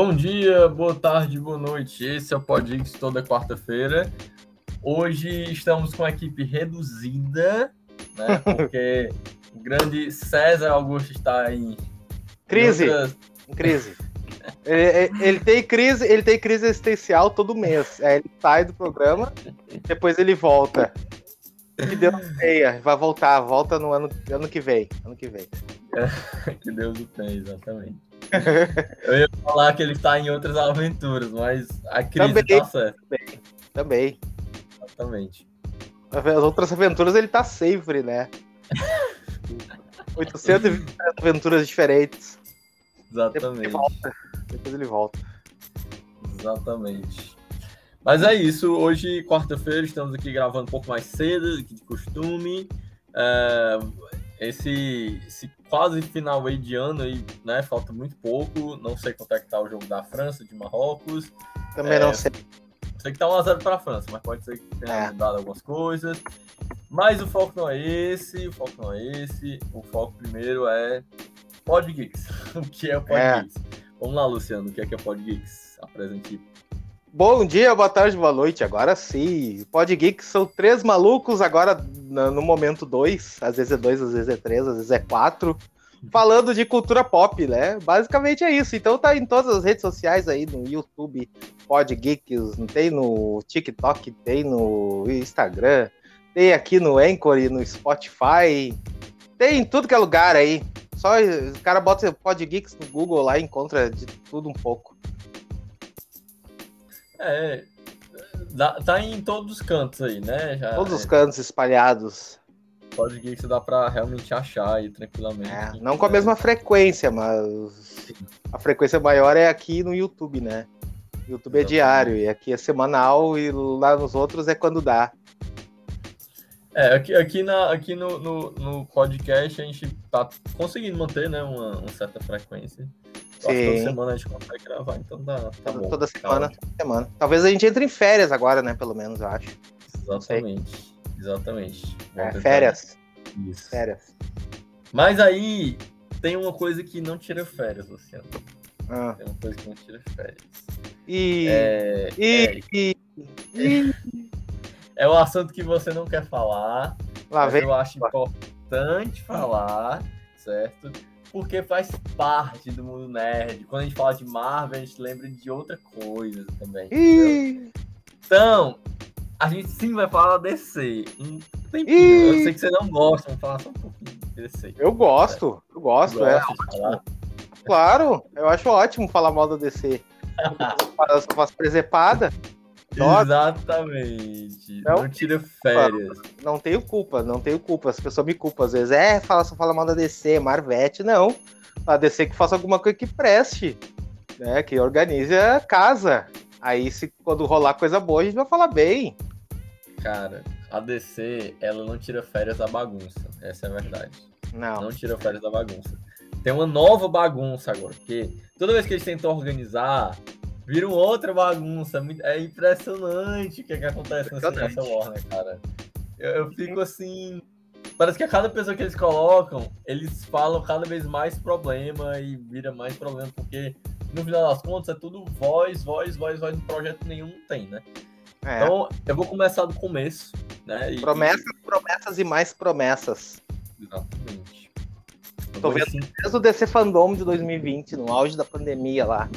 Bom dia, boa tarde, boa noite. Esse é o Podix toda quarta-feira. Hoje estamos com a equipe reduzida, né? Porque o grande César Augusto está em crise. Em outras... Crise. ele, ele, tem crise, ele tem crise existencial todo mês. Aí ele sai do programa, depois ele volta. Que Deus tenha, vai voltar, volta no ano, ano que vem. Ano que vem. que Deus o tenha, exatamente. Eu ia falar que ele está em outras aventuras, mas a crise também, tá certa. Também, também. Exatamente. As outras aventuras ele tá sempre, né? 820 aventuras diferentes. Exatamente. Depois ele volta. Depois ele volta. Exatamente. Mas é isso. Hoje, quarta-feira, estamos aqui gravando um pouco mais cedo do que de costume. É, esse, esse quase final aí de ano aí, né? Falta muito pouco. Não sei quanto é que tá o jogo da França, de Marrocos. Também é, não sei. Sei que tá 1x0 para a França, mas pode ser que tenha é. mudado algumas coisas. Mas o foco não é esse, o foco não é esse. O foco primeiro é Podgeeks. o que é o Podgeeks? É. Vamos lá, Luciano, o que é que é Podgeeks? Apresente. Bom dia, boa tarde, boa noite. Agora sim. Podgeeks são três malucos, agora no momento dois. Às vezes é dois, às vezes é três, às vezes é quatro falando de cultura pop, né? Basicamente é isso. Então tá em todas as redes sociais aí, no YouTube, Podgeeks, tem no TikTok, tem no Instagram, tem aqui no Anchor e no Spotify, tem em tudo que é lugar aí. Só o cara bota Podgeeks no Google lá e encontra de tudo um pouco. É, tá em todos os cantos aí, né? Já todos é... os cantos espalhados. Podgeeks dá para realmente achar aí tranquilamente. É, não com a mesma frequência, mas a frequência maior é aqui no YouTube, né? YouTube é diário e aqui é semanal e lá nos outros é quando dá. É, aqui, aqui, na, aqui no, no, no podcast a gente tá conseguindo manter né, uma, uma certa frequência. Sim. Toda semana a gente consegue gravar, então dá, tá toda, bom. Toda semana, toda semana. Talvez a gente entre em férias agora, né? Pelo menos, eu acho. Exatamente. Exatamente. É, férias. Isso. Férias. Mas aí tem uma coisa que não tira férias, Luciano. Ah. Tem uma coisa que não tira férias. E. É, e, é, e, e... é o assunto que você não quer falar. Lá mas vem. eu acho importante falar, certo? Porque faz parte do mundo nerd. Quando a gente fala de Marvel, a gente lembra de outra coisa também. Então, a gente sim vai falar DC. Um tempinho. Eu sei que você não gosta, vamos falar só um pouquinho de DC. Eu gosto, eu gosto, é. Claro, eu acho ótimo falar mal da DC. eu faço presepada. Exatamente. Não, não tira férias. Não tenho culpa, não tenho culpa. As pessoas me culpam às vezes. É, fala, só fala mal da DC, Marvete. Não. A DC que faça alguma coisa que preste. Né, que organize a casa. Aí, se quando rolar coisa boa, a gente vai falar bem. Cara, a DC, ela não tira férias da bagunça. Essa é a verdade. Não. Não tira férias da bagunça. Tem uma nova bagunça agora, porque toda vez que eles tentam organizar, viram outra bagunça. É impressionante o que, é que acontece nessa Warner, cara. Eu, eu fico assim. Parece que a cada pessoa que eles colocam, eles falam cada vez mais problema e vira mais problema, porque no final das contas é tudo voz, voz, voz, voz, projeto nenhum tem, né? É. Então, eu vou começar do começo, né? E, promessas, e... promessas e mais promessas. Exatamente. Tô vendo assim... desde o DC Fandom de 2020, no auge da pandemia lá.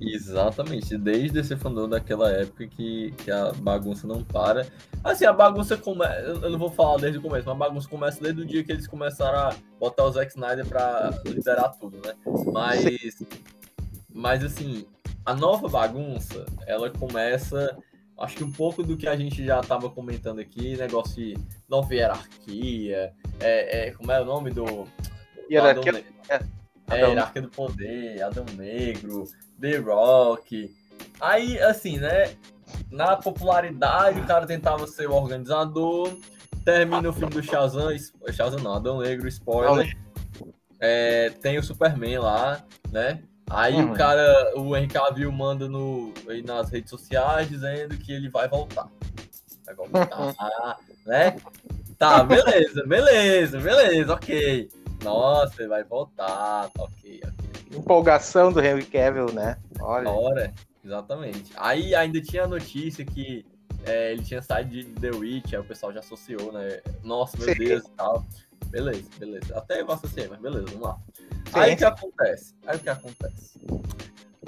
Exatamente, desde esse fandom daquela época que, que a bagunça não para. Assim, a bagunça começa. Eu não vou falar desde o começo, mas a bagunça começa desde o dia que eles começaram a botar o Zack Snyder pra liderar tudo, né? Mas. Mas assim, a nova bagunça, ela começa acho que um pouco do que a gente já estava comentando aqui, negócio de nova hierarquia, é, é, como é o nome do... Hierarquia... Do é, é, hierarquia do poder, Adão Negro, The Rock. Aí, assim, né, na popularidade o cara tentava ser o organizador, termina o filme do Shazam, Shazam não, Adão Negro, spoiler, é, tem o Superman lá, né, Aí uhum. o cara, o Henrique Cavill manda no, aí nas redes sociais dizendo que ele vai voltar. Vai voltar, né? Tá, beleza, beleza, beleza, ok. Nossa, ele vai voltar, tá ok, ok. Empolgação do Henry Cavill, né? Olha. Hora, exatamente. Aí ainda tinha a notícia que é, ele tinha saído de The Witch, aí o pessoal já associou, né? Nossa, meu Sim. Deus e tal. Beleza, beleza. Até eu associei, mas beleza, vamos lá. Sim. Aí o que acontece? Aí o que acontece?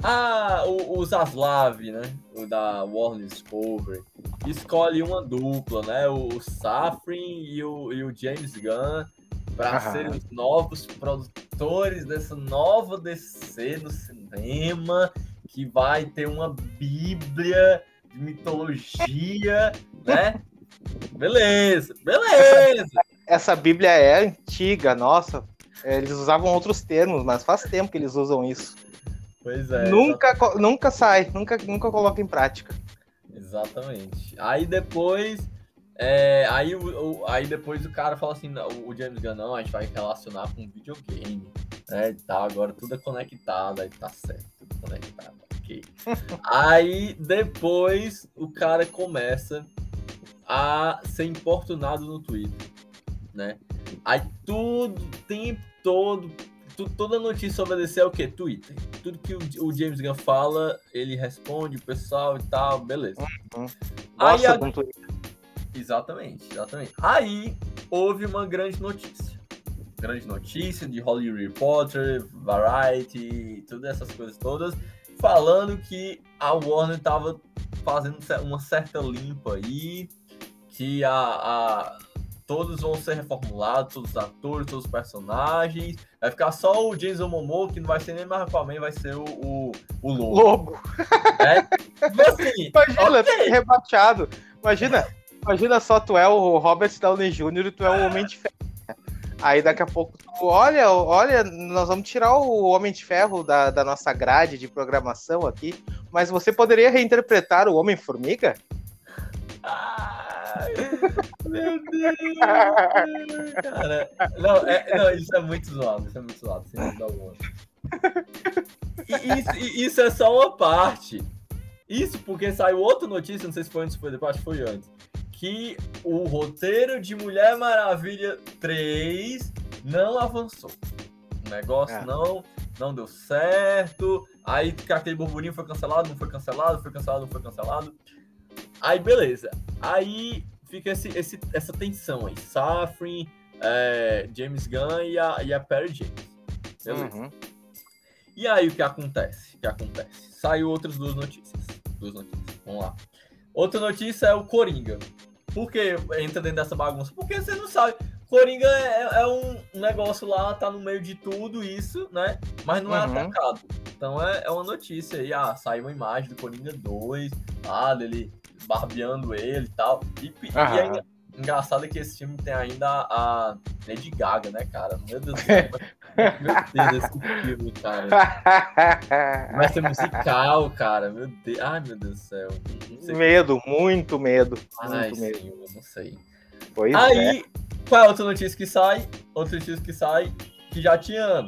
Ah, o, o Zaslav, né? O da Warner Discovery, escolhe uma dupla, né? O Safrin e o, e o James Gunn para serem os novos produtores dessa nova DC no cinema, que vai ter uma bíblia de mitologia, né? Beleza, beleza. Essa bíblia é antiga, nossa. Eles usavam outros termos, mas faz tempo que eles usam isso. Pois é. Nunca, nunca sai, nunca, nunca coloca em prática. Exatamente. Aí depois. É, aí, o, aí depois o cara fala assim, o James Gunn, não, a gente vai relacionar com videogame, né, tá, agora tudo é conectado, aí tá certo, tudo conectado, ok. aí depois o cara começa a ser importunado no Twitter, né, aí tudo, o tempo todo, tu, toda notícia sobre a DC é o quê? Twitter. Tudo que o, o, James Gunn fala, ele responde o pessoal e tal, beleza. Uhum. Aí, a... Exatamente, exatamente. Aí houve uma grande notícia. Grande notícia de Hollywood Reporter, Variety, todas essas coisas todas, falando que a Warner estava fazendo uma certa limpa aí, que a, a todos vão ser reformulados, todos os atores, todos os personagens. Vai ficar só o Jason Momoa, que não vai ser nem mais Aquaman, vai ser o, o, o Lobo. Lobo. É? Assim, Imagina, okay. rebaixado. Imagina, imagina só, tu é o Robert Downey Jr. e tu é o Homem de Ferro. Aí daqui a pouco tu, olha, olha, nós vamos tirar o Homem de Ferro da, da nossa grade de programação aqui, mas você poderia reinterpretar o Homem-Formiga? Ah! Meu Deus! Cara, não, é, não, isso é muito zoado, isso é muito zoado, sem dúvida alguma. E isso, isso é só uma parte. Isso porque saiu outra notícia, não sei se foi antes ou foi depois, acho que foi antes. Que o roteiro de Mulher Maravilha 3 não avançou. O negócio é. não, não deu certo. Aí aquele burburinho foi cancelado, não foi cancelado, foi cancelado, não foi cancelado. Aí beleza. Aí fica esse, esse, essa tensão aí. Safrin, é, James Gunn e a, e a Perry James. Beleza. Uhum. E aí o que acontece? O que acontece? Saiu outras duas notícias. Duas notícias. Vamos lá. Outra notícia é o Coringa. Por que entra dentro dessa bagunça? Porque você não sabe. Coringa é, é, um negócio lá, tá no meio de tudo isso, né? Mas não é uhum. atacado. Então é, é uma notícia aí. Ah, saiu uma imagem do Coringa 2, ah, dele barbeando ele e tal. E, e ainda, engraçado é que esse filme tem ainda a Lady Gaga, né, cara? Meu Deus do céu. Meu Deus, esse filme, cara. Vai ser musical, cara. Meu Deus. Ai, meu Deus do céu. Medo, muito medo. Ai, muito medo. Não sei. Pois Aí, é. qual é a outra notícia que sai? Outra notícia que sai, que já tinha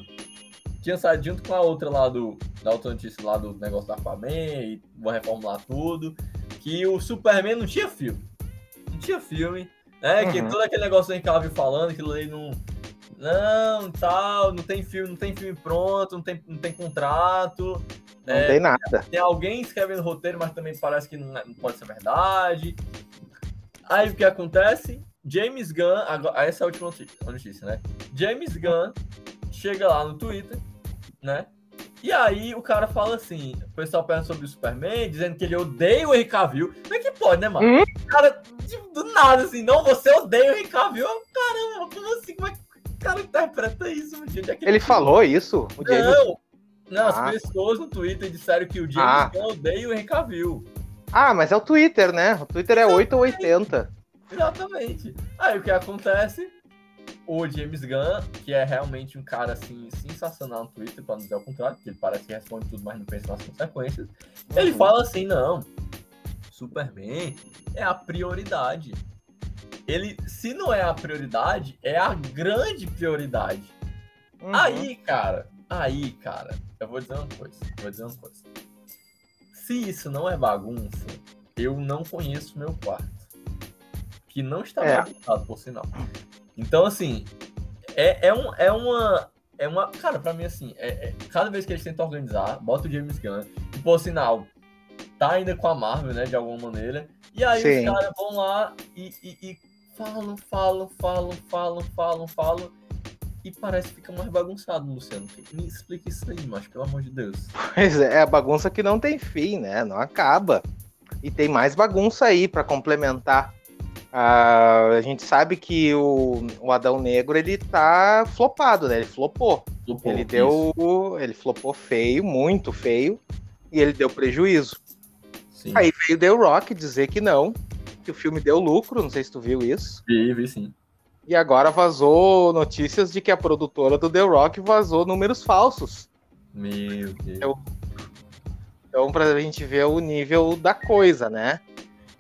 tinha saído junto com a outra lá do. Da outra notícia lá do negócio da Aquaman e vou reformular tudo que o Superman não tinha filme. Não tinha filme. Né? Uhum. Que todo aquele negócio que ela viu falando, aquilo aí não. Não, tal, não tem filme, não tem filme pronto, não tem, não tem contrato. Não é, tem nada. Tem alguém escrevendo roteiro, mas também parece que não, é, não pode ser verdade. Aí o que acontece? James Gunn, agora, essa é a última notícia, né? James Gunn chega lá no Twitter, né? E aí o cara fala assim, o pessoal pergunta sobre o Superman, dizendo que ele odeia o Henry Cavill. Como é que pode, né, mano? Hum? Cara, do nada, assim, não, você odeia o Henry Cavill. Caramba, como assim? Como é que o cara interpreta isso? É ele, ele falou isso? O James... Não, não ah. as pessoas no Twitter disseram que o James ah. odeia o Henry Cavill. Ah, mas é o Twitter, né? O Twitter é Exatamente. 8 ou 80. Exatamente. Aí o que acontece? o James Gunn, que é realmente um cara assim sensacional no Twitter, para não dizer o contrário, porque ele parece que responde tudo, mas não pensa nas consequências. Uhum. Ele fala assim: não, Superman é a prioridade. Ele, se não é a prioridade, é a grande prioridade. Uhum. Aí, cara, aí, cara, eu vou dizer uma coisa, vou dizer uma coisa. Se isso não é bagunça, eu não conheço meu quarto. Que não está é. bagunçado, por sinal. Então, assim, é, é, um, é uma. É uma. Cara, pra mim, assim, é, é, cada vez que eles tentam organizar, bota o James Gunn, e por sinal, tá ainda com a Marvel, né, de alguma maneira. E aí Sim. os caras vão lá e, e, e falam, falam, falam, falam, falam, falam. E parece que fica mais bagunçado, Luciano. Me explica isso aí, mas pelo amor de Deus. Pois é, é a bagunça que não tem fim, né? Não acaba. E tem mais bagunça aí para complementar. Uh, a gente sabe que o, o Adão Negro ele tá flopado, né? Ele flopou. flopou ele deu. Isso. Ele flopou feio, muito feio. E ele deu prejuízo. Sim. Aí veio o The Rock dizer que não, que o filme deu lucro, não sei se tu viu isso. Vi, vi sim. E agora vazou notícias de que a produtora do The Rock vazou números falsos. Meu Deus. Então, então pra gente ver o nível da coisa, né?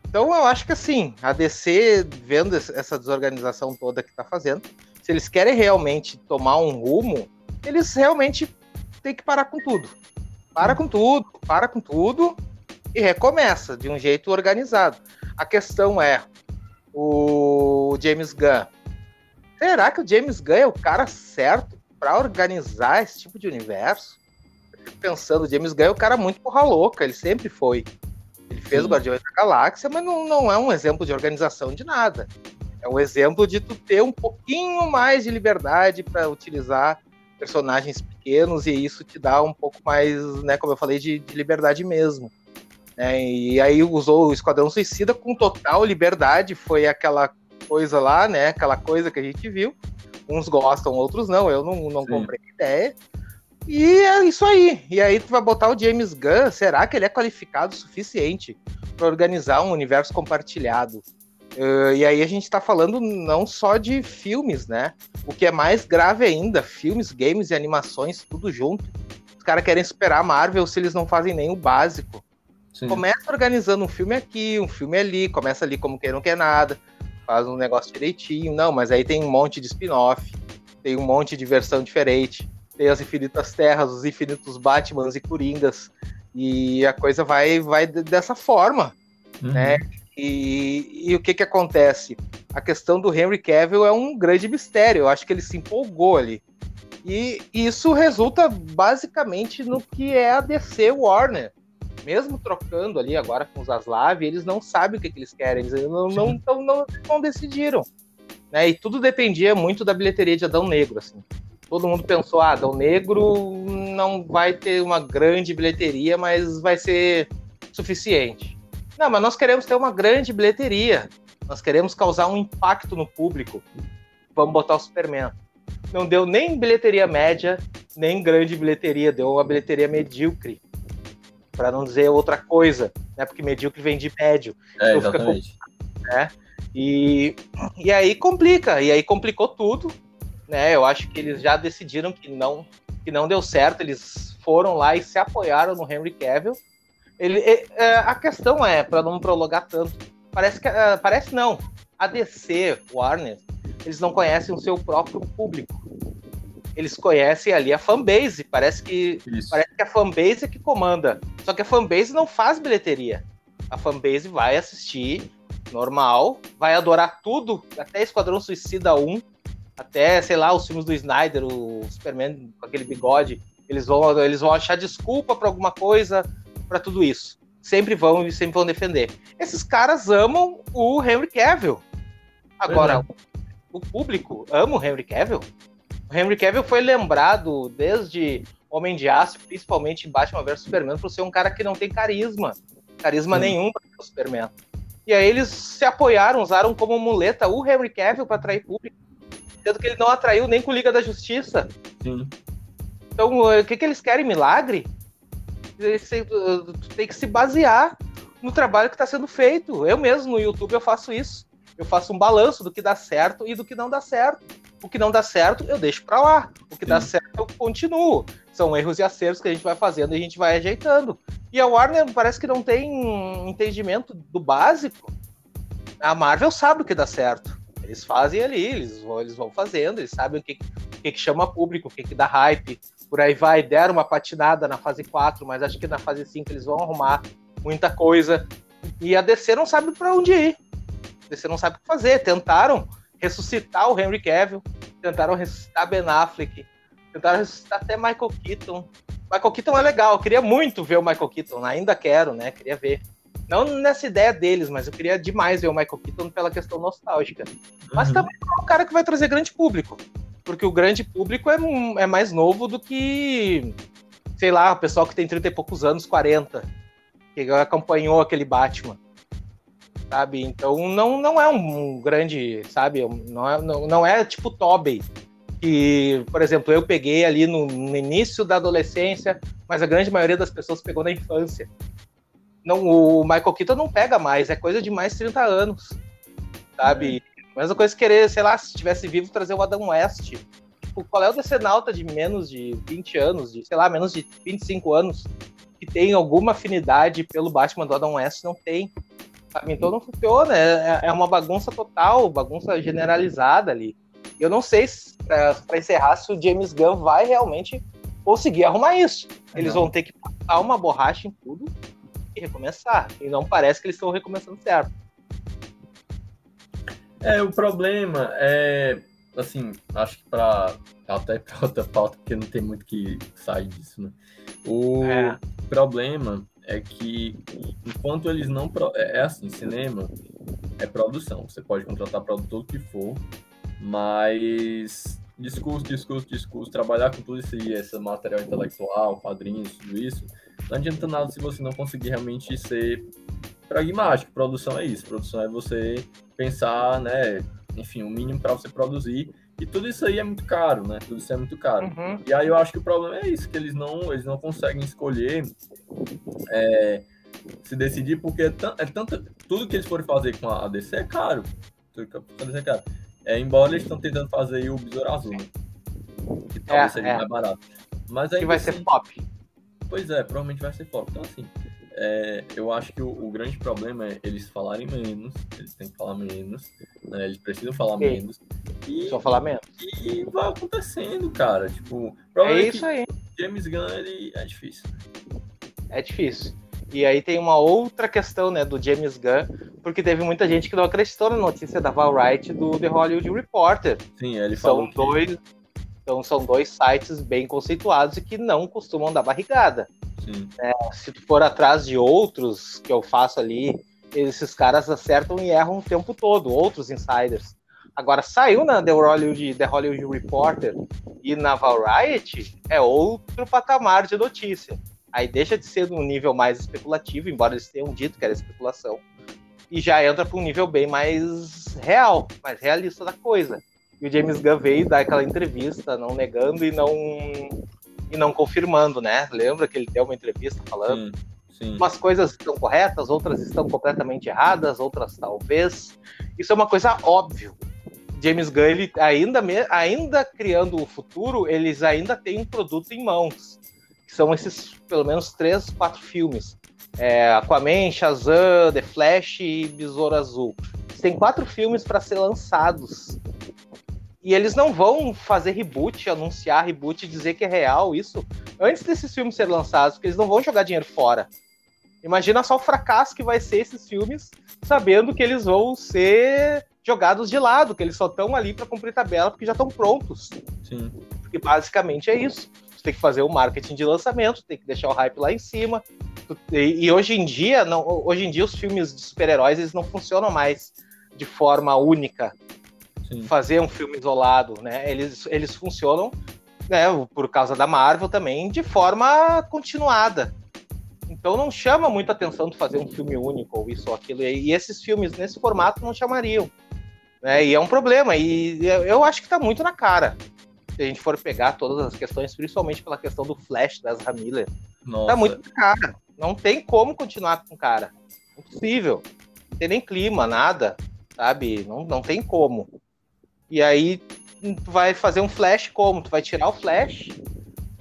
Então eu acho que assim, a DC, vendo essa desorganização toda que tá fazendo, se eles querem realmente tomar um rumo, eles realmente têm que parar com tudo. Para com tudo, para com tudo e recomeça de um jeito organizado. A questão é, o James Gunn, será que o James Gunn é o cara certo para organizar esse tipo de universo? Pensando, o James Gunn é um cara muito porra louca, ele sempre foi. Ele fez Sim. o Guardiões da Galáxia, mas não, não é um exemplo de organização de nada. É um exemplo de tu ter um pouquinho mais de liberdade para utilizar personagens pequenos e isso te dá um pouco mais, né, como eu falei, de, de liberdade mesmo. É, e aí usou o Esquadrão Suicida com total liberdade, foi aquela coisa lá, né, aquela coisa que a gente viu. Uns gostam, outros não, eu não, não comprei ideia. E é isso aí. E aí tu vai botar o James Gunn, será que ele é qualificado o suficiente para organizar um universo compartilhado? Uh, e aí a gente está falando não só de filmes, né? O que é mais grave ainda, filmes, games e animações, tudo junto. Os caras querem superar a Marvel se eles não fazem nem o básico. Sim. Começa organizando um filme aqui, um filme ali, começa ali como quem não quer nada, faz um negócio direitinho. Não, mas aí tem um monte de spin-off, tem um monte de versão diferente tem as infinitas terras, os infinitos Batmans e Coringas, e a coisa vai, vai dessa forma, uhum. né? E, e, o que que acontece? A questão do Henry Cavill é um grande mistério, eu acho que ele se empolgou ali. E isso resulta basicamente no que é a DC Warner. Mesmo trocando ali agora com os Aslav, eles não sabem o que, que eles querem, eles não, não, não, não, não decidiram. Né? E tudo dependia muito da bilheteria de Adão Negro. Assim todo mundo pensou, ah, Adão Negro não vai ter uma grande bilheteria, mas vai ser suficiente. Não, mas nós queremos ter uma grande bilheteria. Nós queremos causar um impacto no público. Vamos botar o Superman. Não deu nem bilheteria média, nem grande bilheteria, deu uma bilheteria medíocre. Para não dizer outra coisa, né? Porque medíocre vem de médio. É, então exatamente. Fica, né? E, e aí complica, e aí complicou tudo, né? Eu acho que eles já decidiram que não que não deu certo, eles foram lá e se apoiaram no Henry Cavill. Ele, é, a questão é, para não prolongar tanto, parece que é, parece não. A DC, Warner, eles não conhecem o seu próprio público. Eles conhecem ali a fanbase. Parece que, parece que a fanbase é que comanda. Só que a fanbase não faz bilheteria. A fanbase vai assistir normal, vai adorar tudo, até Esquadrão Suicida 1, até, sei lá, os filmes do Snyder, o Superman com aquele bigode, eles vão, eles vão achar desculpa para alguma coisa, para tudo isso. Sempre vão e sempre vão defender. Esses caras amam o Henry Cavill. Agora, o público ama o Henry Cavill? O Henry Cavill foi lembrado desde Homem de Aço, principalmente em Batman vs Superman, por ser um cara que não tem carisma. Carisma Sim. nenhum para o Superman. E aí eles se apoiaram, usaram como muleta o Henry Cavill para atrair público sendo que ele não atraiu nem com Liga da Justiça. Sim. Então, o que, que eles querem? Milagre? tem que se basear no trabalho que está sendo feito. Eu mesmo no YouTube eu faço isso. Eu faço um balanço do que dá certo e do que não dá certo. O que não dá certo, eu deixo para lá. O que Sim. dá certo, eu continuo. São erros e acertos que a gente vai fazendo e a gente vai ajeitando. E a Warner parece que não tem entendimento do básico. A Marvel sabe o que dá certo. Eles fazem ali, eles vão, eles vão fazendo, eles sabem o que, o que, que chama público, o que, que dá hype, por aí vai. Deram uma patinada na fase 4, mas acho que na fase 5 eles vão arrumar muita coisa. E a DC não sabe para onde ir. A DC não sabe o que fazer. Tentaram ressuscitar o Henry Cavill, tentaram ressuscitar Ben Affleck, tentaram ressuscitar até Michael Keaton. Michael Keaton é legal, eu queria muito ver o Michael Keaton, ainda quero, né? Queria ver. Não nessa ideia deles, mas eu queria demais ver o Michael Keaton pela questão nostálgica. Mas uhum. também é um cara que vai trazer grande público. Porque o grande público é, é mais novo do que, sei lá, o pessoal que tem 30 e poucos anos, 40, que acompanhou aquele Batman sabe? Então não, não é um grande, sabe? Não é, não, não é tipo Tobey, que, por exemplo, eu peguei ali no, no, início da adolescência, mas a grande maioria das pessoas pegou na infância. Não, o Michael Keaton não pega mais, é coisa de mais de 30 anos, sabe? É. Mesma coisa que querer, sei lá, se estivesse vivo, trazer o Adam West. Tipo, qual é o decenalta de menos de 20 anos, de, sei lá, menos de 25 anos, que tem alguma afinidade pelo Batman do Adam West? Não tem. Sabe? Então não funciona, é, é uma bagunça total, bagunça generalizada ali. Eu não sei, para encerrar, se o James Gunn vai realmente conseguir arrumar isso. Eles não. vão ter que passar uma borracha em tudo e recomeçar. E não parece que eles estão recomeçando certo. É, o problema é, assim, acho que para até para outra pauta, porque não tem muito que sair disso, né? O é. problema é que enquanto eles não. É, é assim, cinema é produção. Você pode contratar produtor que for, mas discurso, discurso, discurso, trabalhar com tudo aí, esse material intelectual, quadrinhos, tudo isso, não adianta nada se você não conseguir realmente ser pragmático. Produção é isso. Produção é você pensar, né? Enfim, o mínimo para você produzir e tudo isso aí é muito caro, né? Tudo isso é muito caro. Uhum. E aí eu acho que o problema é isso, que eles não, eles não conseguem escolher é, se decidir, porque é, é tanto. Tudo que eles forem fazer com a DC é caro. Tudo que é caro. É, embora eles estão tentando fazer o Besouro Azul, né? Que talvez é, seja é. mais barato. Mas aí. Que vai assim, ser pop. Pois é, provavelmente vai ser pop. Então, assim, é, eu acho que o, o, grande problema é eles falarem menos, eles têm que falar menos, né? Eles precisam falar menos. E, Só falar menos. E vai acontecendo, cara. Tipo, é isso aí. James Gunn, ele é difícil. É difícil. E aí tem uma outra questão, né, do James Gunn, porque teve muita gente que não acreditou na notícia da Val Wright do The Hollywood Reporter. Sim, ele falou. São que... então são dois sites bem conceituados e que não costumam dar barrigada. É, se tu for atrás de outros que eu faço ali, esses caras acertam e erram o tempo todo, outros insiders. Agora, saiu na The Hollywood, The Hollywood Reporter e na Variety, é outro patamar de notícia. Aí deixa de ser um nível mais especulativo, embora eles tenham dito que era especulação, e já entra para um nível bem mais real, mais realista da coisa. E o James Gunn veio dar aquela entrevista, não negando e não e não confirmando, né? Lembra que ele deu uma entrevista falando? Sim, sim. Umas coisas estão corretas, outras estão completamente erradas, outras talvez. Isso é uma coisa óbvia. James Gunn, ele ainda, ainda criando o futuro, eles ainda têm um produto em mãos. Que são esses, pelo menos, três, quatro filmes. É, Aquaman, Shazam, The Flash e Besouro Azul. Tem quatro filmes para ser lançados e eles não vão fazer reboot, anunciar reboot, dizer que é real isso, antes desses filmes serem lançados, porque eles não vão jogar dinheiro fora. Imagina só o fracasso que vai ser esses filmes, sabendo que eles vão ser jogados de lado, que eles só estão ali para cumprir tabela porque já estão prontos. Sim. Porque basicamente é isso. Você tem que fazer o marketing de lançamento, tem que deixar o hype lá em cima. E, e hoje em dia, não, hoje em dia os filmes de super-heróis eles não funcionam mais de forma única. Sim. fazer um filme isolado, né? Eles, eles funcionam, né, por causa da Marvel também, de forma continuada. Então não chama muita atenção de fazer um filme único ou isso ou aquilo. E esses filmes nesse formato não chamariam. Né? E é um problema. E eu acho que está muito na cara. Se a gente for pegar todas as questões, principalmente pela questão do Flash das Miller. Tá muito na cara. Não tem como continuar com o cara. Impossível. Não tem nem clima, nada. Sabe? Não, não tem como. E aí tu vai fazer um flash como? Tu vai tirar o flash,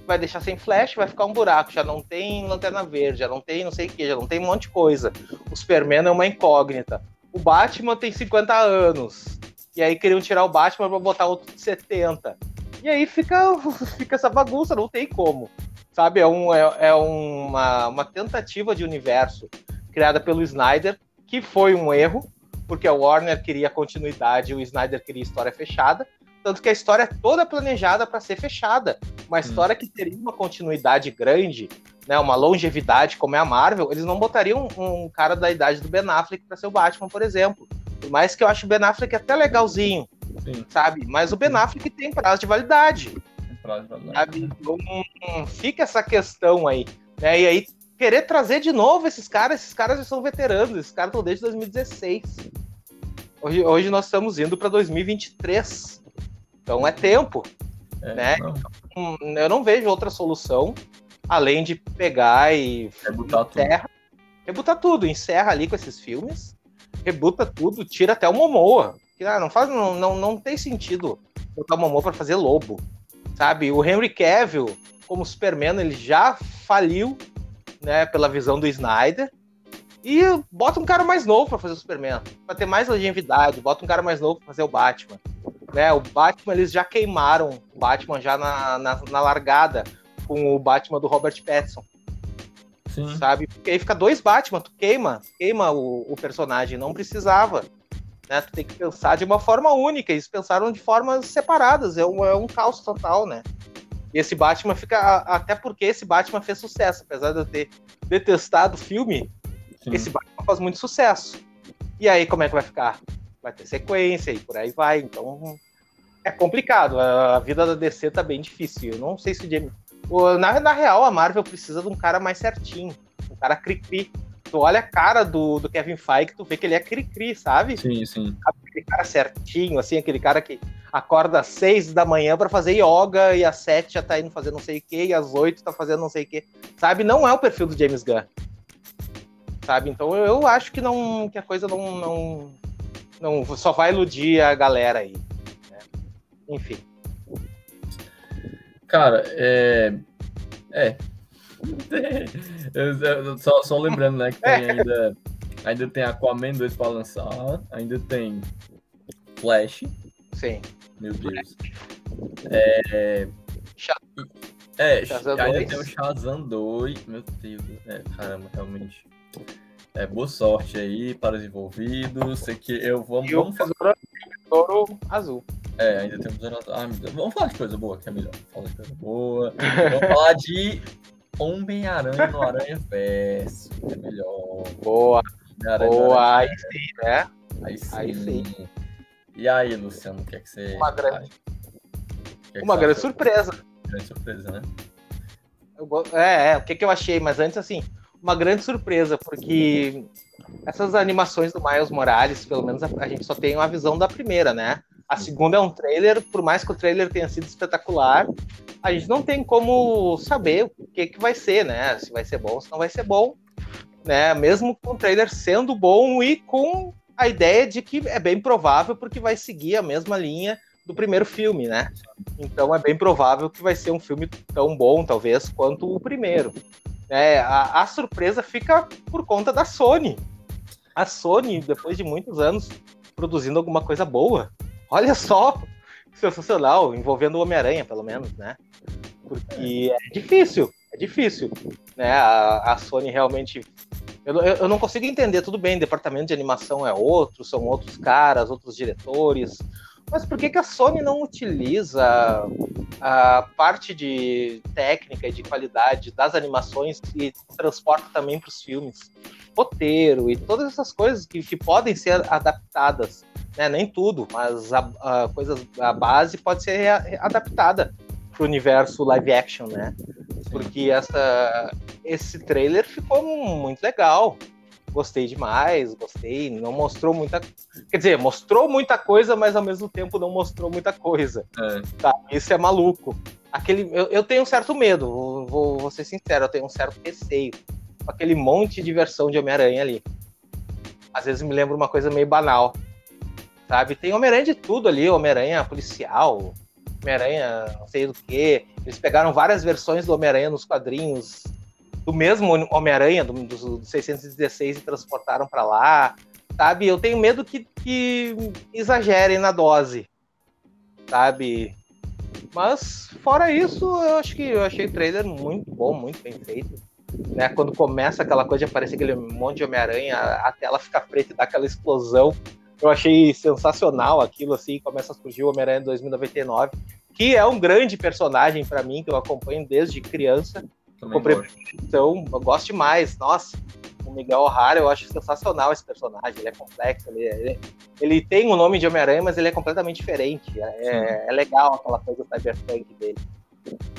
vai deixar sem flash, vai ficar um buraco, já não tem lanterna verde, já não tem não sei o que, já não tem um monte de coisa. O Superman é uma incógnita. O Batman tem 50 anos. E aí queriam tirar o Batman para botar outro de 70. E aí fica, fica essa bagunça, não tem como. Sabe, é, um, é, é uma, uma tentativa de universo criada pelo Snyder, que foi um erro, porque a Warner queria continuidade e o Snyder queria história fechada. Tanto que a história é toda planejada para ser fechada. Uma história hum. que teria uma continuidade grande, né, uma longevidade como é a Marvel, eles não botariam um, um cara da idade do Ben Affleck para ser o Batman, por exemplo. Por mais que eu acho o Ben Affleck até legalzinho, Sim. sabe? Mas o Ben Affleck tem prazo de validade. Tem prazo de validade. Então, fica essa questão aí. Né? E aí, querer trazer de novo esses caras, esses caras já são veteranos, esses caras estão desde 2016. Hoje, hoje nós estamos indo para 2023. Então é tempo. É, né? Não. Então, eu não vejo outra solução além de pegar e rebutar encerra, tudo. Rebutar tudo, encerra ali com esses filmes, rebuta tudo, tira até o Momoa. Que, ah, não, faz, não, não, não tem sentido botar o Momoa para fazer lobo. Sabe? O Henry Cavill, como Superman, ele já faliu né, pela visão do Snyder. E bota um cara mais novo para fazer o Superman, para ter mais longevidade, bota um cara mais novo para fazer o Batman. Né, o Batman, eles já queimaram o Batman já na, na, na largada com o Batman do Robert Pattinson. Sim. Sabe? Porque aí fica dois Batman, tu queima, queima o, o personagem, não precisava. Né? Tu tem que pensar de uma forma única, eles pensaram de formas separadas, é um, é um caos total, né? E esse Batman fica. Até porque esse Batman fez sucesso. Apesar de eu ter detestado o filme, Sim. esse Batman faz muito sucesso. E aí, como é que vai ficar? Vai ter sequência e por aí vai. Então, é complicado. A vida da DC tá bem difícil. Eu não sei se o James. Na, na real, a Marvel precisa de um cara mais certinho. Um cara cri-cri tu olha a cara do, do Kevin Feige, tu vê que ele é cri-cri, sabe? Sim, sim. Aquele cara certinho, assim, aquele cara que acorda às seis da manhã para fazer yoga e às sete já tá indo fazer não sei o que, e às oito tá fazendo não sei o que, sabe? Não é o perfil do James Gunn. Sabe? Então eu acho que não que a coisa não, não, não só vai iludir a galera aí. Né? Enfim. Cara, é. É, só, só, lembrando, né, que tem ainda, ainda tem Aquaman 2 para lançar, ainda tem Flash. Sim. Meu Deus. É, é, Shazam ainda 2. tem o Shazam 2. Meu Deus, é, caramba, realmente. É, boa sorte aí para os envolvidos. Sei que eu vamos, e vamos fazer. Tesouro azul. É, ainda temos. Ah, vamos falar de coisa boa, que é melhor. Falar de coisa boa. vamos falar de Homem-Aranha no Aranha Verso. É melhor. Boa. Boa, aí sim, né? Aí sim. Aí sim. E aí, Luciano, o que é que você. Uma grande. Que é que Uma grande surpresa. Grande surpresa, né? É, é, o que, que eu achei? Mas antes, assim, uma grande surpresa, porque essas animações do Miles Morales, pelo menos a, a gente só tem uma visão da primeira, né? A segunda é um trailer, por mais que o trailer tenha sido espetacular, a gente não tem como saber o que, que vai ser, né? Se vai ser bom, se não vai ser bom, né? Mesmo com o trailer sendo bom e com a ideia de que é bem provável porque vai seguir a mesma linha do primeiro filme, né? Então é bem provável que vai ser um filme tão bom, talvez, quanto o primeiro. É, a, a surpresa fica por conta da Sony. A Sony, depois de muitos anos produzindo alguma coisa boa, Olha só, sensacional, envolvendo o Homem-Aranha, pelo menos, né? Porque é difícil, é difícil, né? A, a Sony realmente. Eu, eu, não consigo entender, tudo bem, departamento de animação é outro, são outros caras, outros diretores, mas por que, que a Sony não utiliza a parte de técnica e de qualidade das animações e transporta também para os filmes? Roteiro e todas essas coisas que, que podem ser adaptadas né? Nem tudo, mas a, a, coisas, a base pode ser adaptada para o universo live action, né? Porque essa, esse trailer ficou muito legal. Gostei demais, gostei. Não mostrou muita. Quer dizer, mostrou muita coisa, mas ao mesmo tempo não mostrou muita coisa. É. Tá, isso é maluco. Aquele, eu, eu tenho um certo medo, vou, vou ser sincero, eu tenho um certo receio. Aquele monte de versão de Homem-Aranha ali. Às vezes me lembra uma coisa meio banal sabe? Tem Homem-Aranha de tudo ali, Homem-Aranha policial, Homem-Aranha não sei do que. Eles pegaram várias versões do Homem-Aranha nos quadrinhos, do mesmo Homem-Aranha, do, do, 616, e transportaram para lá, sabe? Eu tenho medo que, que exagerem na dose, sabe? Mas, fora isso, eu acho que eu achei o trailer muito bom, muito bem feito. Né? Quando começa aquela coisa de aparecer aquele monte de Homem-Aranha, a tela fica preta e dá aquela explosão eu achei sensacional aquilo, assim, começa a surgir o Homem-Aranha 2099, que é um grande personagem para mim, que eu acompanho desde criança. Também comprei então, eu gosto demais. Nossa, o Miguel O'Hara, eu acho sensacional esse personagem. Ele é complexo, ele, ele, ele tem o nome de Homem-Aranha, mas ele é completamente diferente. É, é, legal aquela coisa cyberpunk dele.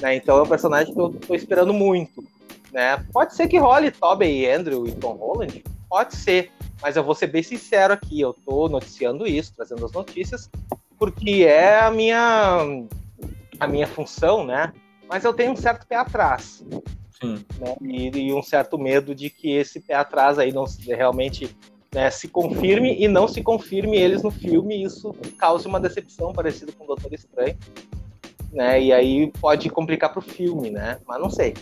Né? Então é um personagem que eu tô esperando muito. Né? Pode ser que role Tobey e Andrew e Tom Holland, pode ser, mas eu vou ser bem sincero aqui, eu tô noticiando isso, trazendo as notícias, porque é a minha a minha função, né? Mas eu tenho um certo pé atrás. Né? E, e, um certo medo de que esse pé atrás aí não realmente né, se confirme e não se confirme eles no filme, e isso cause uma decepção parecida com o Doutor Estranho. Né? E aí pode complicar pro filme, né? Mas não sei.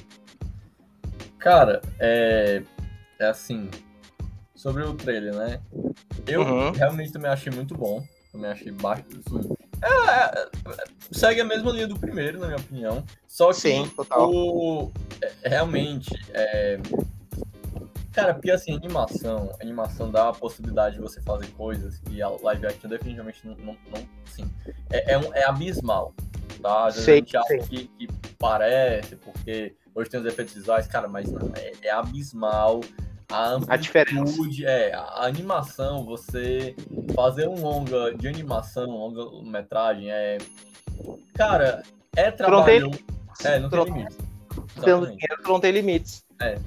Cara, é, é assim, sobre o trailer, né? Eu uhum. realmente também achei muito bom. Também achei baixo. Assim, é, é, segue a mesma linha do primeiro, na minha opinião. Só que Sim, total. O, é, realmente. É, cara, porque assim, animação, animação dá a possibilidade de você fazer coisas que a live action definitivamente não. não, não assim, é, é, um, é abismal. Tá? Às vezes sim, a gente acha que, que, parece, porque hoje tem os efeitos visuais, cara, mas não, é, é abismal a, a diferença. É, a animação, você fazer um longa de animação, longa-metragem, é. Cara, é trabalho. Não tem, é, não tem limites. Não tem limites. É.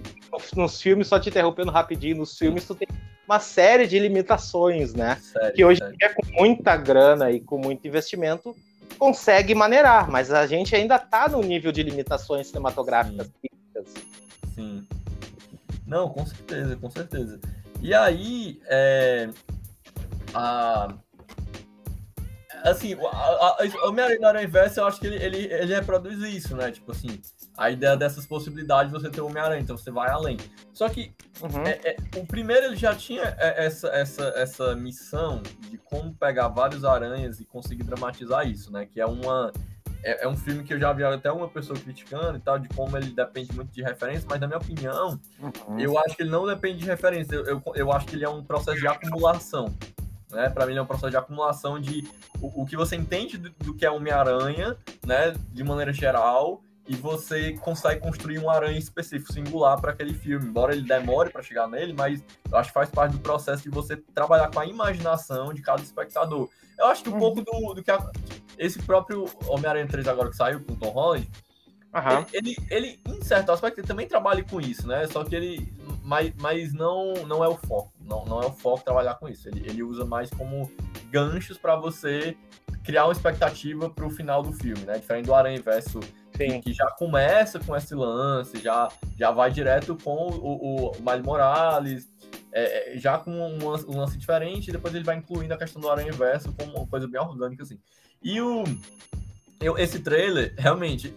Nos filmes, só te interrompendo rapidinho, nos filmes tu tem uma série de limitações, né? Sério, que hoje dia, com muita grana e com muito investimento, consegue maneirar, mas a gente ainda tá no nível de limitações cinematográficas. Sim. Sim. Não, com certeza, com certeza. E aí, é, a, assim, o Homem-Aranha Aranha Verso, eu acho que ele, ele, ele reproduz isso, né? Tipo assim, a ideia dessas possibilidades de você ter o Homem-Aranha, então você vai além. Só que uhum. é, é, o primeiro ele já tinha é, essa, essa, essa missão de como pegar vários aranhas e conseguir dramatizar isso, né? Que é uma é, é, um filme que eu já vi até uma pessoa criticando e tal, de como ele depende muito de referência, mas na minha opinião, uhum. eu acho que ele não depende de referência. Eu, eu, eu acho que ele é um processo de acumulação. Né? Para mim, ele é um processo de acumulação de o, o que você entende do, do que é Homem-Aranha, né? De maneira geral, e você consegue construir um aranha específico, singular para aquele filme. Embora ele demore para chegar nele, mas eu acho que faz parte do processo de você trabalhar com a imaginação de cada espectador. Eu acho que um uhum. pouco do, do que a, esse próprio Homem-Aranha 3 agora que saiu com o Tom Holland, uhum. ele, ele, ele, em certo aspecto, ele também trabalha com isso, né? Só que ele. Mas, mas não, não é o foco. Não, não é o foco trabalhar com isso. Ele, ele usa mais como ganchos para você criar uma expectativa para o final do filme, né? Diferente do Aranha Verso que, que, já começa com esse lance, já, já vai direto com o, o Miles Morales, é, é, já com um, um, lance diferente, e depois ele vai incluindo a questão do Aranha Verso como uma coisa bem orgânica, assim. E o, eu, esse trailer, realmente,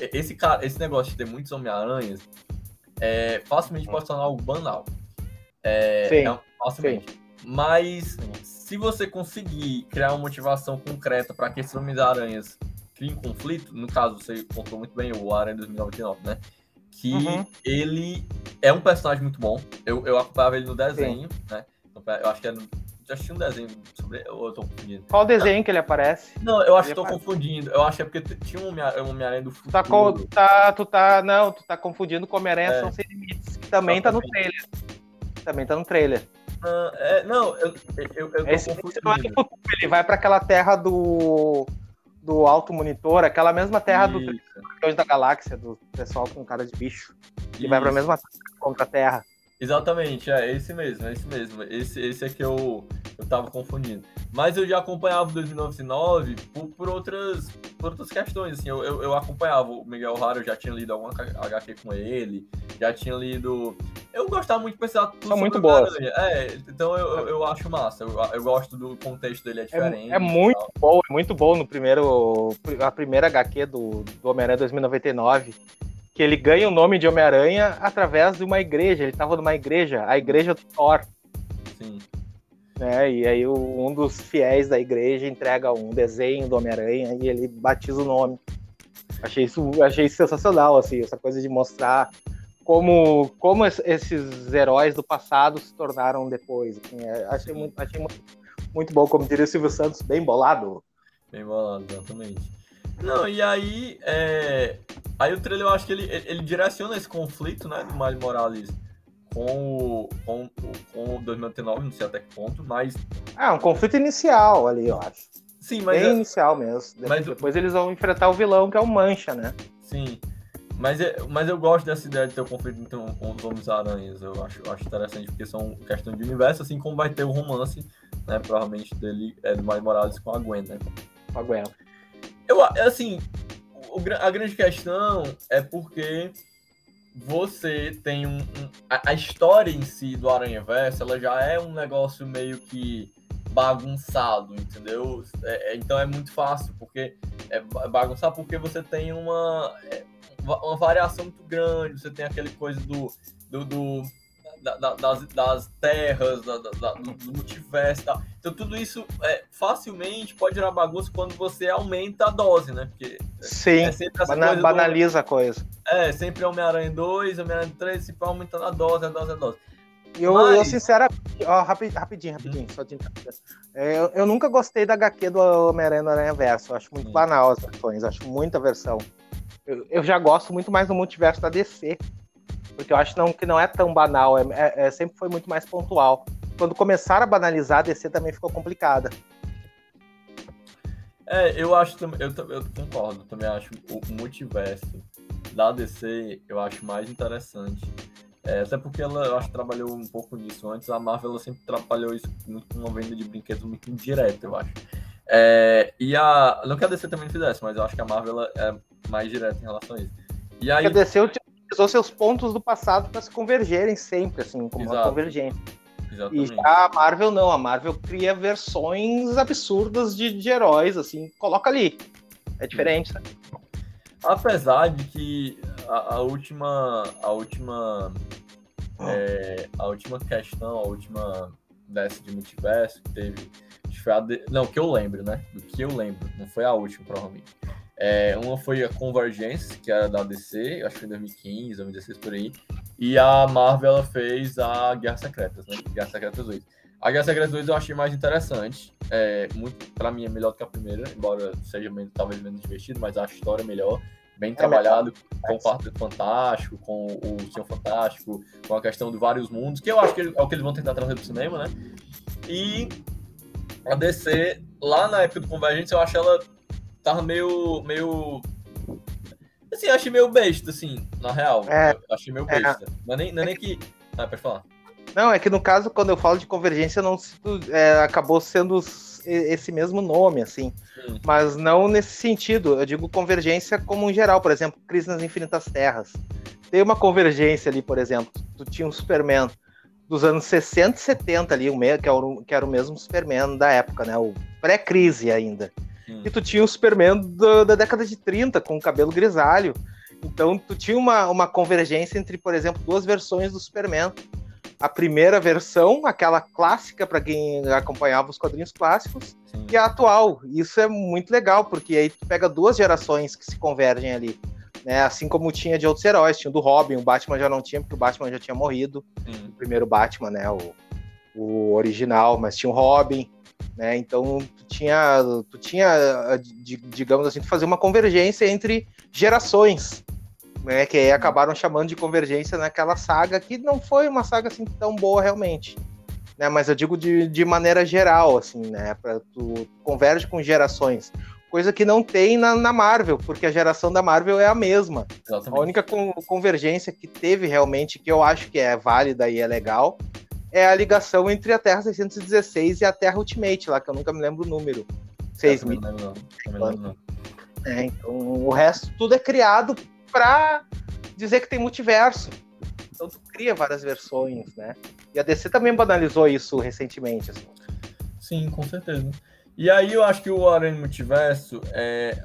esse, cara, esse negócio de ter muitos Homem-Aranhas, é, facilmente pode tornar algo banal. É, sim, é, facilmente. Sim. Mas se você conseguir criar uma motivação concreta para que esses Homens-Aranhas criem conflito, no caso, você contou muito bem o Aranha 2099, né? Que uhum. ele é um personagem muito bom. Eu, eu acompanhava ele no desenho, Sim. né? Eu acho que é no, já assisti um desenho sobre. Ou eu tô confundindo? Qual desenho que ele aparece? Não, eu acho ele que tô aparece. confundindo. Eu acho que é porque tinha um Homem-Aranha do futuro. Tá, com, tá, tu tá. Não, tu tá confundindo com Homem-Aranha é. São Sem Limites, que também tá no trailer. Também tá no trailer. Uh, é, não, eu, eu, eu Esse, ele vai para aquela terra do do Alto Monitor, aquela mesma terra Isso. do Guardiões da Galáxia, do pessoal com cara de bicho, que Isso. vai para a mesma contra a Terra. Exatamente, é esse mesmo, é esse mesmo. Esse, esse é que eu, eu tava confundindo. Mas eu já acompanhava o 2099 por, por, outras, por outras questões, assim. Eu, eu, eu acompanhava o Miguel Raro, eu já tinha lido alguma HQ com ele, já tinha lido... Eu gostava muito de pensar tudo São muito boas. É, então eu, eu, acho massa. Eu, eu gosto do contexto dele, é, é diferente. É, é muito bom, é muito bom no primeiro... A primeira HQ do, do Homem-Aranha 2099 que ele ganha o nome de Homem-Aranha através de uma igreja. Ele estava numa igreja, a igreja do Thor. Né? E aí um dos fiéis da igreja entrega um desenho do Homem-Aranha e ele batiza o nome. Achei isso, achei isso sensacional, assim, essa coisa de mostrar como, como esses heróis do passado se tornaram depois. Assim, é, achei muito, achei muito Muito bom, como diria o Silvio Santos, bem bolado. Bem bolado, exatamente. Não, e aí, é... aí o trailer eu acho que ele, ele direciona esse conflito, né, do Miles Morales com o, com, com o 2009, não sei até que ponto, mas... Ah, um conflito inicial ali, eu acho. Sim, mas... Bem é... inicial mesmo. Mas depois eles vão enfrentar o vilão, que é o Mancha, né? Sim, mas, é, mas eu gosto dessa ideia de ter o um conflito entre os Homens-Aranhas. Eu acho, eu acho interessante, porque são questão de universo, assim como vai ter o romance, né? Provavelmente dele, é, do Miles Morales com a Gwen, né? Com a Gwen. Eu, assim, o, a grande questão é porque você tem um. um a, a, história em si do Aranha Verso, ela já é um negócio meio que bagunçado, entendeu? É, é então é muito fácil, porque é bagunçar porque você tem uma. É, uma variação muito grande, você tem aquele coisa do, do, do da, das, das, terras, da, do multiverso e tal. Então tudo isso é, facilmente pode gerar bagunça quando você aumenta a dose, né? Porque Sim, é Bana banaliza do... a coisa. É, sempre Homem-Aranha 2, Homem-Aranha 3, sempre aumentando a dose, a dose, a dose. Eu, Mas... eu sinceramente, ó, rapidinho, rapidinho, rapidinho, hum. só de é, eu, eu, nunca gostei da HQ do Homem-Aranha no Aranha Verso, acho muito hum. banal as versões, acho muita versão. Eu, eu, já gosto muito mais do multiverso da DC, porque eu acho não, que não é tão banal, é, é, é, sempre foi muito mais pontual. Quando começaram a banalizar, a DC também ficou complicada. É, eu acho eu, eu concordo, também acho o multiverso da DC eu acho mais interessante. É, até porque ela, eu acho que trabalhou um pouco nisso antes. A Marvel ela sempre trabalhou isso muito com uma venda de brinquedos muito indireta, eu acho. É, e a. Não que a DC também fizesse, mas eu acho que a Marvel é mais direta em relação a isso. E aí, a DC utilizou seus pontos do passado para se convergerem sempre, assim, como Exato. uma convergência. Exatamente. E a Marvel não, a Marvel cria versões absurdas de, de heróis, assim, coloca ali. É diferente, né? Apesar de que a, a última. A última. É, a última questão, a última dessa de multiverso que teve. Foi a de, não, que eu lembro, né? Do que eu lembro. Não foi a última, provavelmente. É, uma foi a Convergence, que era da DC, acho que foi em 2015, 2016 por aí. E a Marvel ela fez a Guerra Secretas, né? Guerra Secretas 2. A Guerra Secretas 2 eu achei mais interessante. É, muito, pra mim é melhor do que a primeira, embora seja menos, talvez menos divertido, mas a história é melhor. Bem é trabalhado com o Quarteto Fantástico, com o Senhor Fantástico, com a questão de vários mundos, que eu acho que é o que eles vão tentar trazer pro cinema, né? E a DC, lá na época do Convergência, eu acho ela tava meio. meio. Assim, eu achei meio besta, assim, na real. É, eu achei meio é. besta. É. Não é nem, não é nem que. Ah, pode falar. Não, é que no caso, quando eu falo de convergência, não é, acabou sendo esse mesmo nome, assim. Sim. Mas não nesse sentido. Eu digo convergência como em geral, por exemplo, Crise nas Infinitas Terras. Tem uma convergência ali, por exemplo. Tu tinha um Superman dos anos 60 e 70 ali, o, que era o mesmo Superman da época, né? O pré-crise ainda. Hum. E tu tinha o Superman da, da, década de 30, com o cabelo grisalho. Então tu tinha uma, uma convergência entre, por exemplo, duas versões do Superman. A primeira versão, aquela clássica para quem acompanhava os quadrinhos clássicos, Sim. e a atual. Isso é muito legal, porque aí tu pega duas gerações que se convergem ali. Né? Assim como tinha de outros heróis, tinha do Robin, o Batman já não tinha, porque o Batman já tinha morrido. Sim. O primeiro Batman, né? O, o original, mas tinha o Robin, né? Então tu tinha, tu tinha, digamos assim, tu fazer uma convergência entre gerações, né? Que aí acabaram chamando de convergência naquela saga que não foi uma saga assim tão boa realmente, né? Mas eu digo de, de maneira geral, assim, né? Para tu converge com gerações, coisa que não tem na, na, Marvel, porque a geração da Marvel é a mesma. Exatamente. A única con convergência que teve realmente, que eu acho que é válida e é legal, é a ligação entre a Terra 616 e a Terra Ultimate, lá, que eu nunca me lembro o número. 6 mil. É, então, o resto tudo é criado para dizer que tem multiverso. Então tu cria várias versões, né? E a DC também banalizou isso recentemente. Assim. Sim, com certeza. E aí eu acho que o Aranha Multiverso é.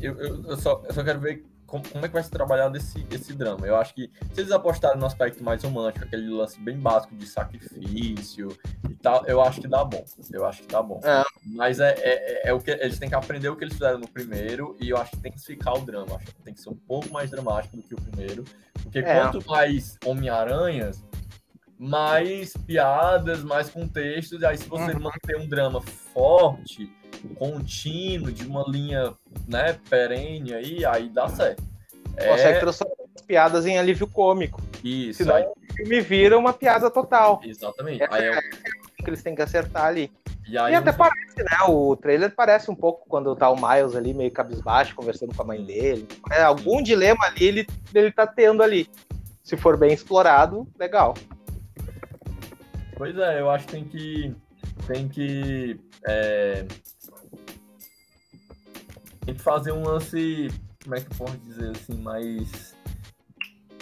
Eu, eu, eu, só, eu só quero ver como, como, é que vai ser trabalhado esse, esse drama. Eu acho que se eles apostarem no aspecto mais romântico, aquele lance bem básico de sacrifício e tal, eu acho que dá bom. Eu acho que dá bom. É. Mas é, é, é, é, o que eles têm que aprender o que eles fizeram no primeiro e eu acho que tem que ficar o drama. Acho que tem que ser um pouco mais dramático do que o primeiro. Porque é. quanto mais Homem-Aranhas, mais piadas, mais contextos. E aí, se você uhum. manter um drama forte, contínuo, de uma linha né, perene, aí, aí dá certo. Consegue é... transformar as piadas em alívio cômico. Isso. Senão aí... o filme vira uma piada total. Exatamente. Aí é, é que eles têm que acertar ali. E, aí, e até parece, né? O trailer parece um pouco quando tá o Miles ali, meio cabisbaixo, conversando com a mãe dele. É, algum Sim. dilema ali ele, ele tá tendo ali. Se for bem explorado, legal. Pois é, eu acho que tem que. Tem que. É, tem que fazer um lance. Como é que eu posso dizer assim? Mais.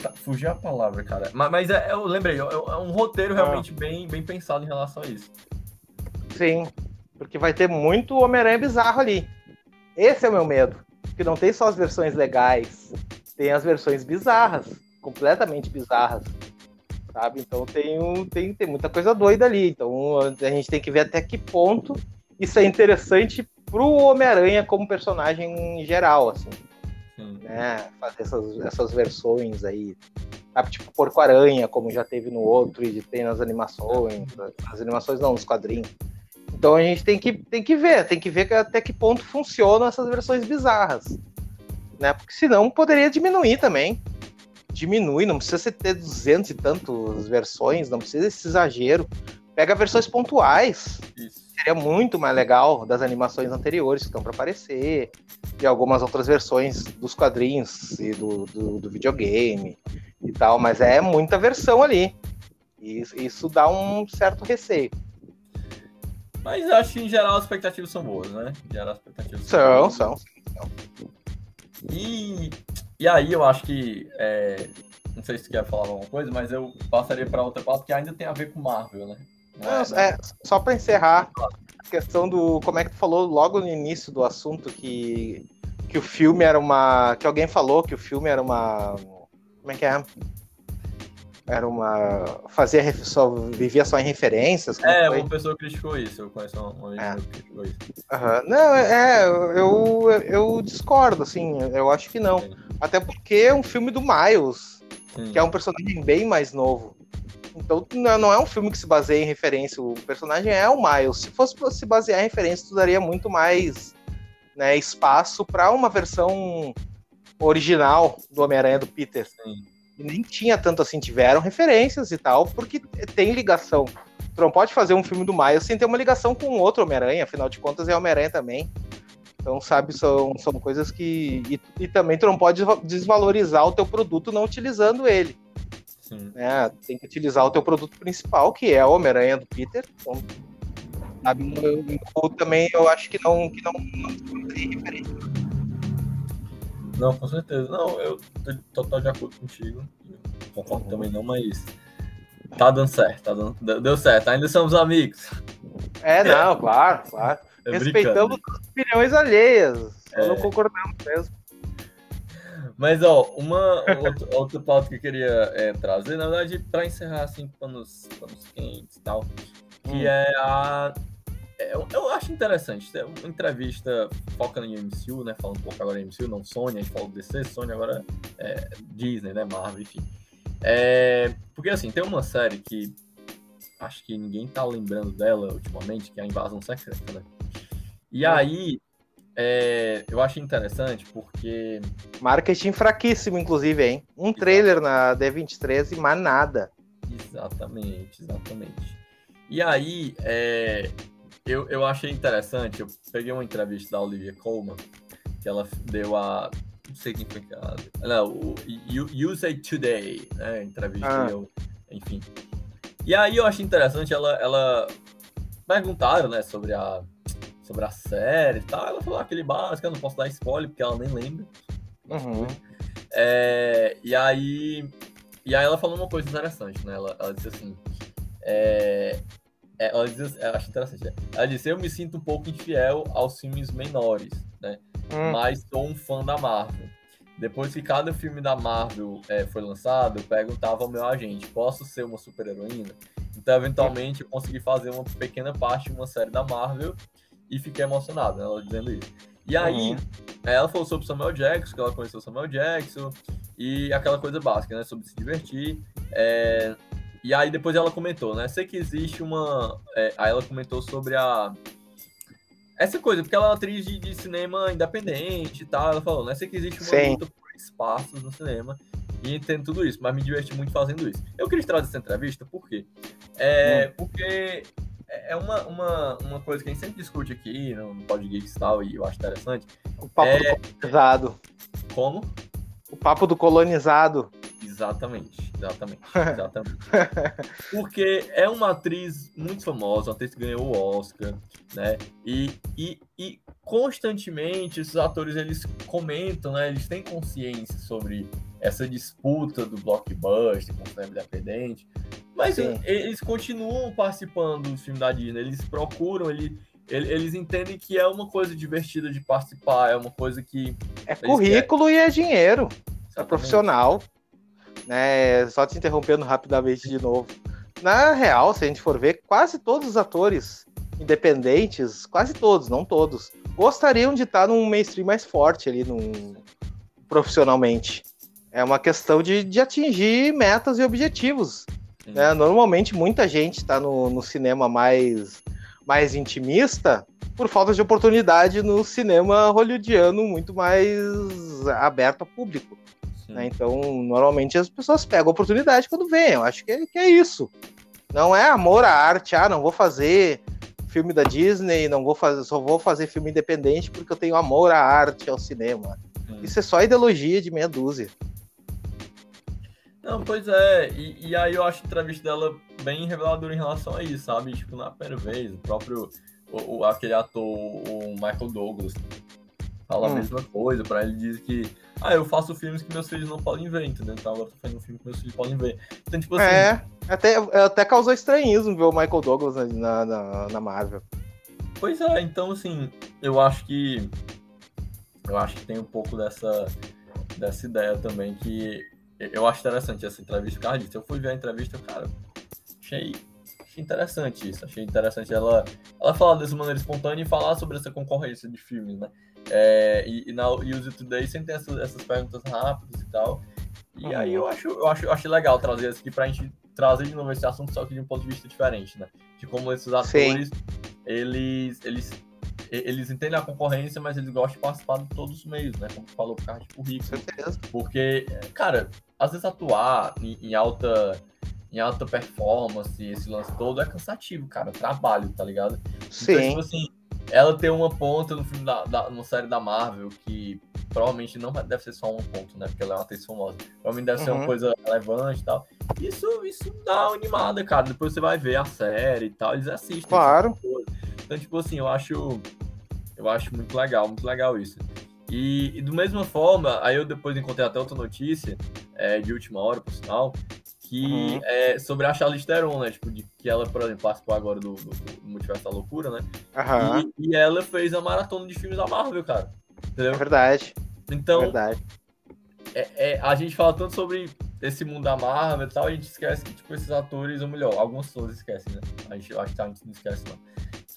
Tá, fugiu a palavra, cara. Mas, mas é, eu lembrei, é, é um roteiro ah. realmente ah. bem, bem pensado em relação a isso. Sim, porque vai ter muito Homem-Aranha bizarro ali. Esse é o meu medo. Que não tem só as versões legais, tem as versões bizarras, completamente bizarras. Sabe? Então tem, um, tem, tem muita coisa doida ali. Então a gente tem que ver até que ponto isso é interessante pro Homem-Aranha como personagem em geral, assim. Né? Fazer essas, essas versões aí. Sabe? Tipo Porco-Aranha, como já teve no outro, e tem nas animações. Nas animações não, nos quadrinhos. Então a gente tem que, tem que ver, tem que ver até que ponto funcionam essas versões bizarras. Né? Porque senão poderia diminuir também. Diminui, não precisa ter 200 e tantas versões, não precisa desse exagero. Pega versões pontuais. Isso. Seria muito mais legal das animações anteriores que estão para aparecer, e algumas outras versões dos quadrinhos e do, do, do videogame e tal, mas é muita versão ali. E isso dá um certo receio. Mas acho que em geral as expectativas são boas, né? Em geral as expectativas são, são, são. E, e aí eu acho que. É, não sei se você quer falar alguma coisa, mas eu passaria para outra parte que ainda tem a ver com Marvel, né? Não, é, só para encerrar, a questão do. Como é que tu falou logo no início do assunto que, que o filme era uma. Que alguém falou que o filme era uma. Como é que é? era uma. fazia só, vivia só em referências. É, foi? uma pessoa criticou isso, eu conheço uma é. que criticou isso. Uhum. Não, é, eu, eu discordo, assim, eu acho que não. Até porque é um filme do Miles, Sim. que é um personagem bem mais novo. Então não é um filme que se baseia em referência, o personagem é o Miles. Se fosse se basear em referência, tu daria muito mais né, espaço para uma versão original do Homem-Aranha do Peter. Sim nem tinha tanto assim, tiveram referências e tal, porque tem ligação. Tu não pode fazer um filme do Miles sem ter uma ligação com outro Homem-Aranha, afinal de contas é Homem-Aranha também. Então, sabe, são, são coisas que. E, e, também tu não pode desvalorizar o teu produto não utilizando ele. Sim. É, tem que utilizar o teu produto principal, que é o Homem-Aranha do Peter. Então, sabe, eu, eu, também eu acho que não, que não, não tem referência não, com certeza. Não, eu tô total de acordo contigo. concordo uhum. também não, mas tá dando certo, tá dando, deu certo. Ainda somos amigos. É, não, claro, claro. É Respeitamos as opiniões alheias. É. Não concordamos mesmo. Mas, ó, uma outra, outra pauta que eu queria é, trazer, na verdade, para encerrar, assim, panos, panos quentes e tal, que hum. é a é, eu, eu, acho interessante. Tem uma entrevista focando em MCU, né? Falando um pouco agora em MCU, não Sony, a gente falou DC, Sony agora é Disney, né? Marvel, enfim. É, porque assim, tem uma série que acho que ninguém tá lembrando dela ultimamente, que é a Invasão Secreta, né? E hum. aí, é, eu acho interessante porque. Marketing fraquíssimo, inclusive, hein? Um trailer na D23 e mais nada. Exatamente, exatamente. E aí, é, eu, eu achei interessante, eu peguei uma entrevista da Olivia Colman, que ela deu a. Não sei quem foi que ela. Não, o USA Today, né? Entrevista, ah. eu, enfim. E aí eu achei interessante, ela, ela perguntaram, né, sobre a, sobre a série e tal. Ela falou aquele básico, eu não posso dar spoiler, porque ela nem lembra. Uhum. É, e aí. E aí ela falou uma coisa interessante, né? Ela, ela disse assim. É, é, ela diz, eu acho interessante. Né? Ela disse: Eu me sinto um pouco infiel aos filmes menores, né? Hum. Mas sou um fã da Marvel. Depois que cada filme da Marvel é, foi lançado, eu perguntava ao meu agente: posso ser uma super-heroína? Então, eventualmente, eu consegui fazer uma pequena parte de uma série da Marvel e fiquei emocionado, né, ela dizendo isso. E aí, uhum. ela falou sobre Samuel Jackson, que ela conheceu Samuel Jackson, e aquela coisa básica, né? Sobre se divertir. É, e aí depois ela comentou, né? Sei que existe uma. É, aí ela comentou sobre a. Essa coisa, porque ela é uma atriz de, de cinema independente e tal. Ela falou, né? Sei que existe uma Sim. luta por espaços no cinema. E entendo tudo isso, mas me diverti muito fazendo isso. Eu queria trazer essa entrevista, por quê? É, hum. Porque é uma, uma, uma coisa que a gente sempre discute aqui no, no Pod Geeks e tal, e eu acho interessante. O papo é... do colonizado. Como? O papo do colonizado. Exatamente, exatamente, exatamente. Porque é uma atriz muito famosa, uma atriz que ganhou o Oscar, né? E, e, e constantemente esses atores eles comentam, né? Eles têm consciência sobre essa disputa do blockbuster com o cinema independente. Mas Sim. eles continuam participando do filme da Disney, eles procuram, ele, eles entendem que é uma coisa divertida de participar, é uma coisa que. É currículo querem. e é dinheiro. É Exatamente. É profissional. Né? Só te interrompendo rapidamente de novo. Na real, se a gente for ver, quase todos os atores independentes, quase todos, não todos, gostariam de estar num mainstream mais forte ali, num... profissionalmente. É uma questão de, de atingir metas e objetivos. Né? Normalmente, muita gente está no, no cinema mais, mais intimista por falta de oportunidade no cinema hollywoodiano muito mais aberto ao público. Né? Então, normalmente as pessoas pegam a oportunidade quando vêm. Eu acho que é, que é isso. Não é amor à arte, ah, não vou fazer filme da Disney, não vou fazer, só vou fazer filme independente porque eu tenho amor à arte, ao cinema. Hum. Isso é só ideologia de meia dúzia. Não, pois é, e, e, aí eu acho a entrevista dela bem reveladora em relação a isso, sabe? Tipo, na primeira vez, o próprio, o, o aquele ator, o Michael Douglas, fala hum. a mesma coisa, para ele diz que, ah, eu faço filmes que meus filhos não podem ver, entendeu? Então agora eu tô fazendo um filme que meus filhos podem ver. Então, tipo assim... É, até, até causou estranhismo ver o Michael Douglas na, na, na Marvel. Pois é, então assim, eu acho que, eu acho que tem um pouco dessa, dessa ideia também que eu acho interessante essa entrevista, por causa disso. Eu fui ver a entrevista, cara, achei, achei interessante isso. Achei interessante ela, ela falar dessa maneira espontânea e falar sobre essa concorrência de filmes, né? É, e, e, na Use Today sempre tem essas, essas perguntas rápidas e tal. E uhum. aí eu acho, eu acho, eu acho legal trazer isso aqui pra gente trazer de novo esse assunto, só que de um ponto de vista diferente, né? De como esses atores, eles, eles eles entendem a concorrência, mas eles gostam de participar de todos os meios, né? Como tu falou, por causa de currículo. Porque, cara, às vezes atuar em, em, alta em alta performance, esse lance todo é cansativo, cara. Trabalho, tá ligado? Sim. Então, tipo assim, ela tem uma ponta no filme da, da no série da Marvel que provavelmente não deve ser só um ponto, né? Porque ela é uma atriz famosa. Provavelmente deve uhum. ser uma uhum. coisa relevante e tal. Isso, isso dá uma animada, cara. Depois você vai ver a série e tal, eles assistem. Claro. Então, tipo assim, eu acho. Eu acho muito legal, muito legal isso. E, e, do mesma forma, aí eu depois encontrei até outra notícia, é, de última hora, por sinal, que uhum. é sobre a Charlize Theron, né? Tipo, de, que ela, por exemplo, participou agora do, do, do Multiverso da Loucura, né? Uhum. E, e, ela fez a maratona de filmes da Marvel, cara. Entendeu? É verdade. Então, é verdade. É, é, a gente fala tanto sobre esse mundo da Marvel e tal, a gente esquece que, tipo, esses atores, ou melhor, algumas pessoas esquecem, né? A gente, acho que a gente não esquece, não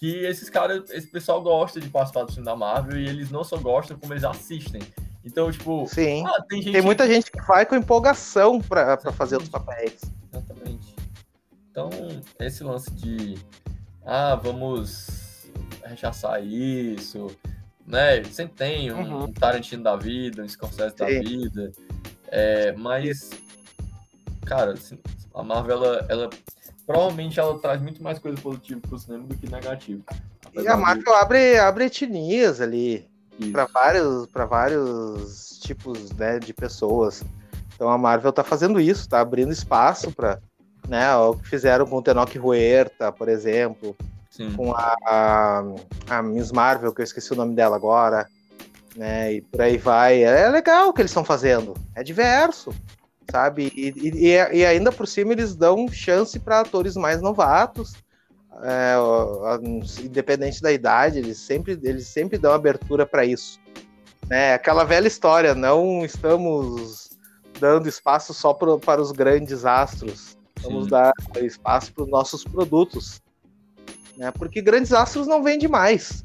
que esses caras, esse pessoal gosta de participar do filme da Marvel e eles não só gostam, como eles assistem. Então, tipo. Sim. Ah, tem, gente... tem, muita gente que vai com empolgação para fazer os papéis. Exatamente. Então, esse lance de. Ah, vamos rechaçar isso. Né? Sempre tem um, uhum. um Tarantino da vida, um Scorsese da vida. É, mas. Cara, assim, a Marvel, ela, ela provavelmente ela traz muito mais coisa positiva para o cinema do que negativo. E a Marvel de... abre, abre etnias ali para vários, vários tipos né, de pessoas. Então a Marvel está fazendo isso, está abrindo espaço para né, o que fizeram com o Tenoch Huerta, por exemplo, Sim. com a, a, a, Miss Marvel, que eu esqueci o nome dela agora, né, e por aí vai. É legal o que eles estão fazendo, é diverso sabe? E, e, e, ainda por cima eles dão chance para atores mais novatos, é, independente da idade, eles sempre, eles sempre dão abertura para isso. É aquela velha história, não estamos dando espaço só pro, para os grandes astros, vamos Sim. dar espaço para os nossos produtos. Né? Porque grandes astros não vendem mais.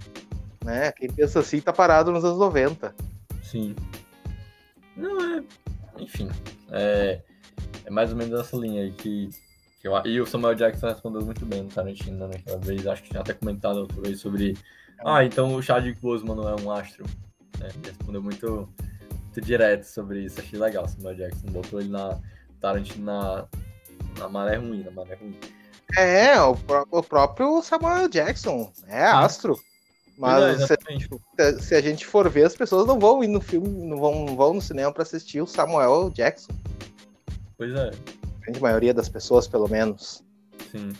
Né? Quem pensa assim está parado nos anos 90. Sim. Não é. Enfim, é, é mais ou menos essa linha aí que E o Samuel Jackson respondeu muito bem no Tarantino né, naquela vez. Acho que tinha até comentado outra vez sobre. Ah, então o Chadwick Boseman não é um astro. Né? Ele respondeu muito, muito direto sobre isso. Achei legal o Samuel Jackson. Botou ele na Tarantino na, na maré ruim, na maré ruim. É, o, o próprio Samuel Jackson é astro. Mas se, se, a gente for ver, as pessoas não vão ir no filme, não vão, não vão no cinema para assistir o Samuel Jackson. Pois é. A grande maioria das pessoas, pelo menos. Sim.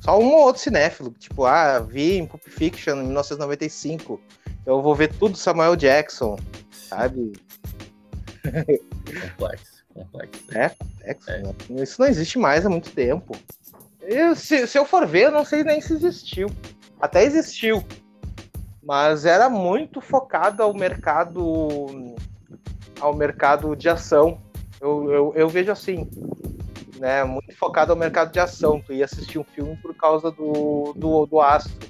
Só um ou outro cinéfilo, tipo, ah, vi em Pulp Fiction em 1995. Eu vou ver tudo Samuel Jackson, sabe? Complexo, complexo. É, complexo. É. Né? Isso não existe mais há muito tempo. Eu, se, se eu for ver, eu não sei nem se existiu. Até existiu, mas era muito focado ao mercado ao mercado de ação. Eu, eu, eu, vejo assim, né? Muito focado ao mercado de ação. Tu ia assistir um filme por causa do, do, do astro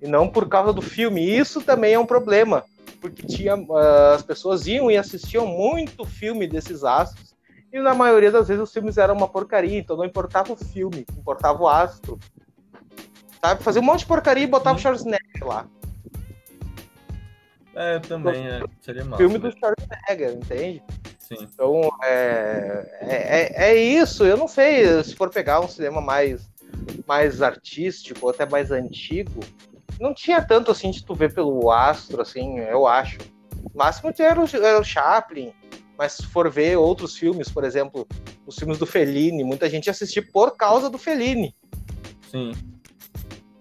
e não por causa do filme. Isso também é um problema, porque tinha uh, as pessoas iam e assistiam muito filme desses astros e na maioria das vezes os filmes eram uma porcaria, então não importava o filme, importava o astro. Sabe? Fazer um monte de porcaria e botava o Schwarzenegger lá. É, também, é. Seria massa. Filme do Schwarzenegger, entende? Sim. Então, é, é, é, isso. Eu não sei se for pegar um cinema mais, mais artístico, ou até mais antigo, não tinha tanto assim de tu ver pelo astro, assim, eu acho. O máximo era o, era o Chaplin, mas se for ver outros filmes, por exemplo, os filmes do Fellini, muita gente assistia por causa do Fellini. Sim.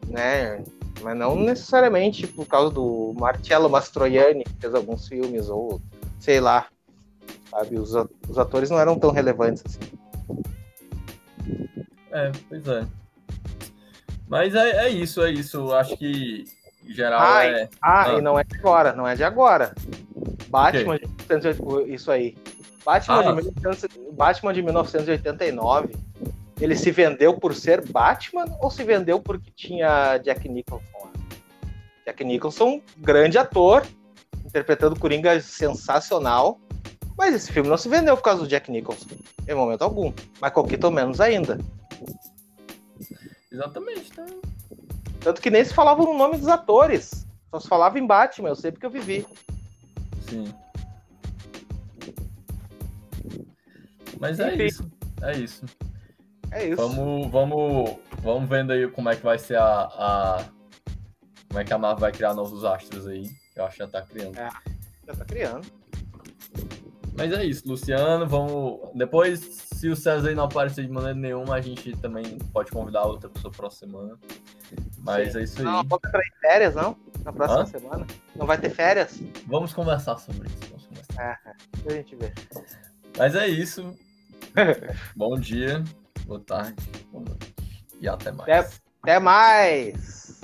Né? mas não necessariamente por causa do Marcello Mastroianni, que fez alguns filmes, ou sei lá, sabe? Os, os atores não eram tão relevantes assim. É, pois é. Mas é, é isso, é isso. Acho que em geral ah, é. Ah, ah, e não é de agora, não é de agora. Batman, okay. De, isso aí. Batman, ah. de, Batman de 1989 ele se vendeu por ser Batman ou se vendeu porque tinha Jack Nicholson? Jack Nicholson, grande ator, interpretando Coringa sensacional, mas esse filme não se vendeu por causa do Jack Nicholson, em momento algum. Michael Keaton menos ainda. Exatamente, tá? Tanto que nem se falava no nome dos atores. Só se falava em Batman, eu sei porque eu vivi. Sim. Mas é isso. É isso. É isso. Vamos, vamos, vamos vendo aí como é que vai ser a, a como é que a Marvel vai criar novos astros aí. Eu acho que já tá criando. É, já tá criando. Mas é isso, Luciano. Vamos. Depois, se o César aí não aparecer de maneira nenhuma, a gente também pode convidar outra pessoa para próxima semana. Mas Sim. é isso aí. Não, pode entrar em férias, não? Na próxima Hã? semana. Não vai ter férias? Vamos conversar sobre isso. Vamos conversar. É, é. a gente vê. Mas é isso. Bom dia boa tarde, boa noite e até mais. Até, até mais!